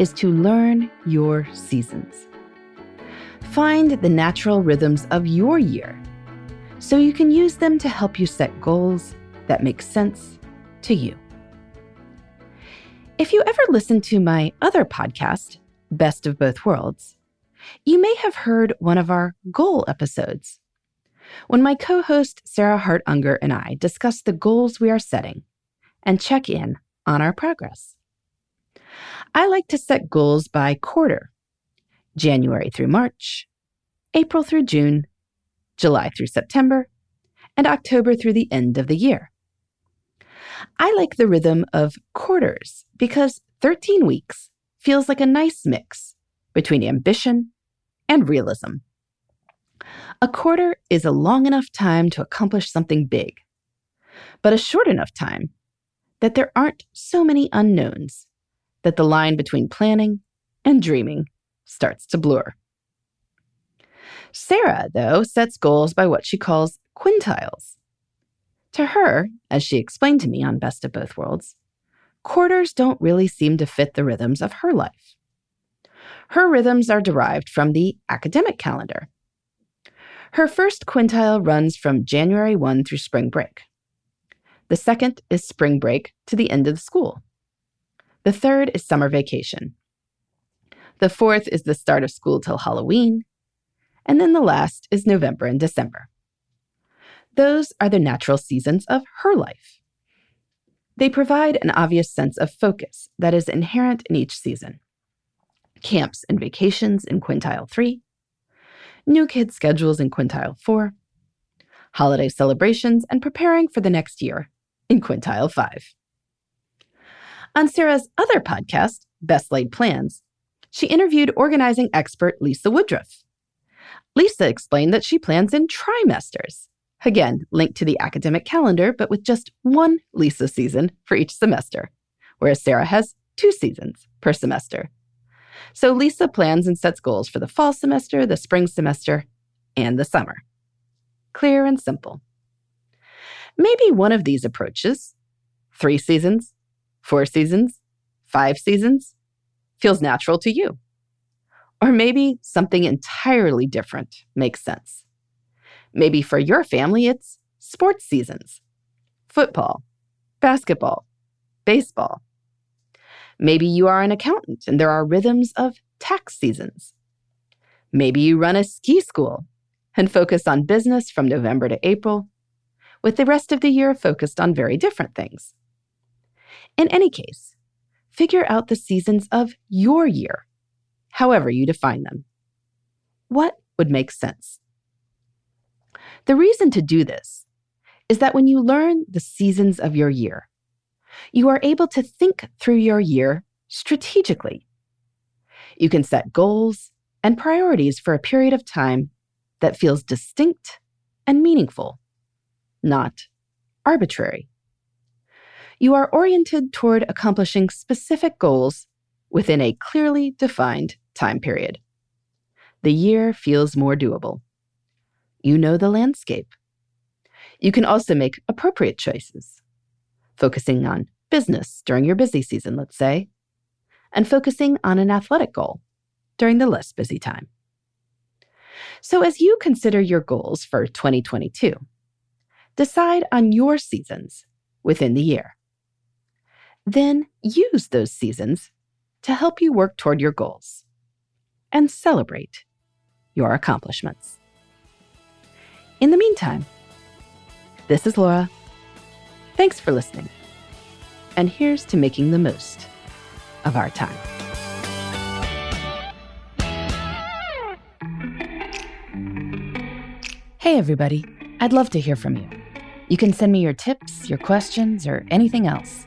is to learn your seasons. Find the natural rhythms of your year so you can use them to help you set goals that make sense to you. If you ever listened to my other podcast, Best of Both Worlds, you may have heard one of our goal episodes when my co host Sarah Hart Unger and I discuss the goals we are setting and check in on our progress. I like to set goals by quarter January through March, April through June, July through September, and October through the end of the year. I like the rhythm of quarters because 13 weeks feels like a nice mix between ambition and realism. A quarter is a long enough time to accomplish something big, but a short enough time that there aren't so many unknowns that the line between planning and dreaming starts to blur. Sarah, though, sets goals by what she calls quintiles. To her, as she explained to me on Best of Both Worlds, quarters don't really seem to fit the rhythms of her life. Her rhythms are derived from the academic calendar. Her first quintile runs from January 1 through spring break. The second is spring break to the end of the school. The third is summer vacation. The fourth is the start of school till Halloween. And then the last is November and December. Those are the natural seasons of her life. They provide an obvious sense of focus that is inherent in each season. Camps and vacations in quintile 3, new kid schedules in quintile 4, holiday celebrations and preparing for the next year in quintile 5. On Sarah's other podcast, Best Laid Plans, she interviewed organizing expert Lisa Woodruff. Lisa explained that she plans in trimesters. Again, linked to the academic calendar, but with just one Lisa season for each semester, whereas Sarah has two seasons per semester. So Lisa plans and sets goals for the fall semester, the spring semester, and the summer. Clear and simple. Maybe one of these approaches, three seasons, four seasons, five seasons, feels natural to you. Or maybe something entirely different makes sense. Maybe for your family, it's sports seasons football, basketball, baseball. Maybe you are an accountant and there are rhythms of tax seasons. Maybe you run a ski school and focus on business from November to April, with the rest of the year focused on very different things. In any case, figure out the seasons of your year, however you define them. What would make sense? The reason to do this is that when you learn the seasons of your year, you are able to think through your year strategically. You can set goals and priorities for a period of time that feels distinct and meaningful, not arbitrary you are oriented toward accomplishing specific goals within a clearly defined time period. The year feels more doable. You know the landscape. You can also make appropriate choices, focusing on business during your busy season, let's say, and focusing on an athletic goal during the less busy time. So, as you consider your goals for 2022, decide on your seasons within the year. Then use those seasons to help you work toward your goals. and celebrate your accomplishments. In the meantime, this is Laura. Thanks for listening. And here's to making the most of our time. Hey, everybody. I'd love to hear from you. You can send me your tips, your questions, or anything else.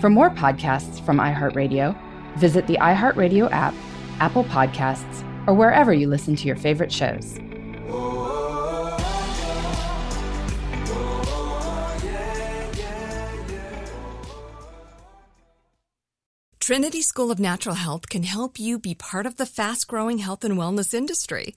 For more podcasts from iHeartRadio, visit the iHeartRadio app, Apple Podcasts, or wherever you listen to your favorite shows. Trinity School of Natural Health can help you be part of the fast growing health and wellness industry.